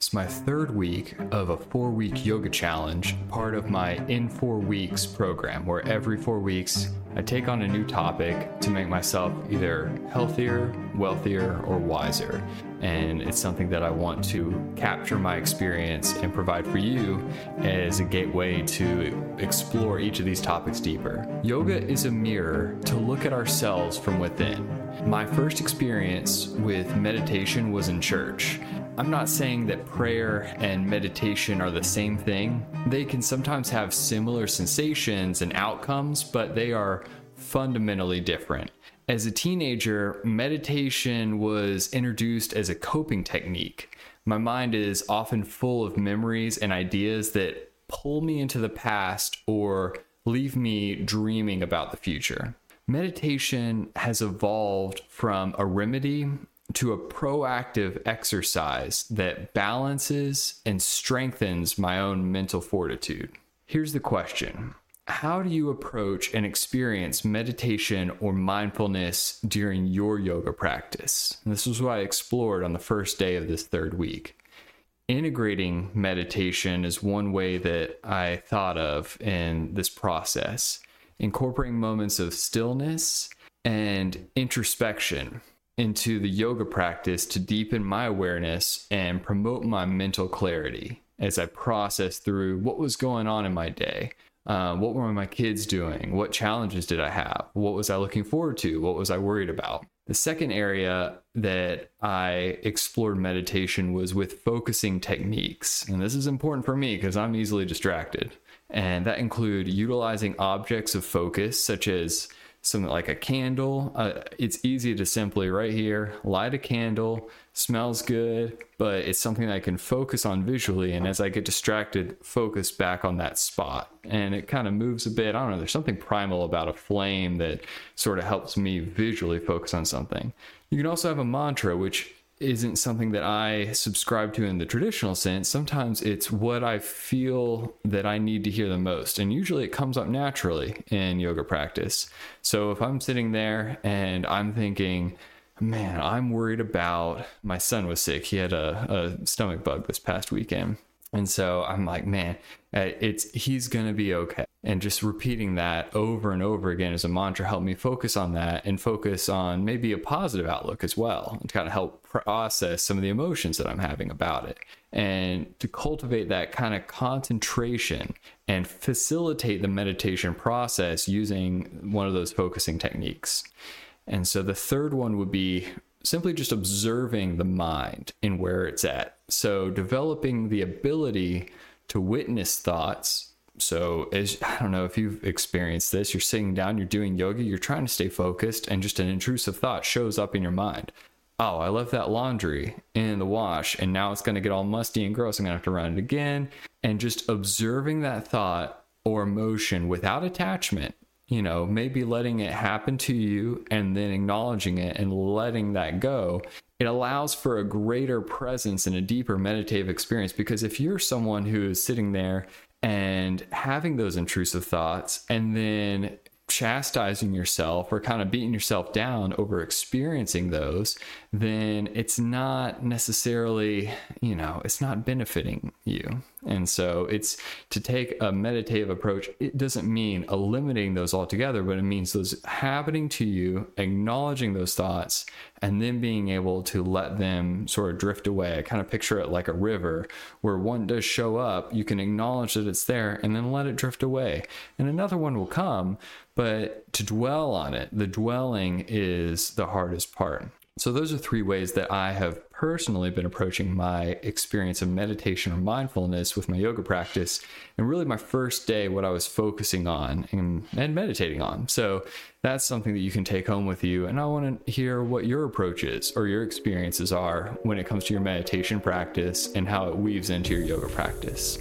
It's my third week of a four week yoga challenge, part of my In Four Weeks program, where every four weeks I take on a new topic to make myself either healthier, wealthier, or wiser. And it's something that I want to capture my experience and provide for you as a gateway to explore each of these topics deeper. Yoga is a mirror to look at ourselves from within. My first experience with meditation was in church. I'm not saying that prayer and meditation are the same thing. They can sometimes have similar sensations and outcomes, but they are fundamentally different. As a teenager, meditation was introduced as a coping technique. My mind is often full of memories and ideas that pull me into the past or leave me dreaming about the future. Meditation has evolved from a remedy to a proactive exercise that balances and strengthens my own mental fortitude. Here's the question How do you approach and experience meditation or mindfulness during your yoga practice? And this is what I explored on the first day of this third week. Integrating meditation is one way that I thought of in this process, incorporating moments of stillness and introspection into the yoga practice to deepen my awareness and promote my mental clarity as I process through what was going on in my day. Uh, what were my kids doing? What challenges did I have? What was I looking forward to? What was I worried about? The second area that I explored meditation was with focusing techniques. And this is important for me because I'm easily distracted. And that include utilizing objects of focus such as something like a candle. Uh, it's easy to simply right here light a candle, smells good, but it's something I can focus on visually. And as I get distracted, focus back on that spot. And it kind of moves a bit. I don't know, there's something primal about a flame that sort of helps me visually focus on something. You can also have a mantra, which isn't something that I subscribe to in the traditional sense. Sometimes it's what I feel that I need to hear the most. And usually it comes up naturally in yoga practice. So if I'm sitting there and I'm thinking, man, I'm worried about my son was sick. He had a, a stomach bug this past weekend. And so I'm like, man, uh, it's he's gonna be okay. And just repeating that over and over again as a mantra helped me focus on that and focus on maybe a positive outlook as well, and kind of help process some of the emotions that I'm having about it. And to cultivate that kind of concentration and facilitate the meditation process using one of those focusing techniques. And so the third one would be simply just observing the mind and where it's at. So developing the ability to witness thoughts. So as I don't know if you've experienced this, you're sitting down, you're doing yoga, you're trying to stay focused, and just an intrusive thought shows up in your mind. Oh, I left that laundry in the wash and now it's going to get all musty and gross. I'm going to have to run it again. And just observing that thought or emotion without attachment you know, maybe letting it happen to you and then acknowledging it and letting that go, it allows for a greater presence and a deeper meditative experience. Because if you're someone who is sitting there and having those intrusive thoughts and then chastising yourself or kind of beating yourself down over experiencing those, then it's not necessarily, you know, it's not benefiting you. And so it's to take a meditative approach. It doesn't mean eliminating those altogether, but it means those happening to you, acknowledging those thoughts, and then being able to let them sort of drift away. I kind of picture it like a river where one does show up, you can acknowledge that it's there and then let it drift away. And another one will come, but to dwell on it, the dwelling is the hardest part. So, those are three ways that I have personally been approaching my experience of meditation or mindfulness with my yoga practice. And really, my first day, what I was focusing on and, and meditating on. So, that's something that you can take home with you. And I want to hear what your approach is or your experiences are when it comes to your meditation practice and how it weaves into your yoga practice.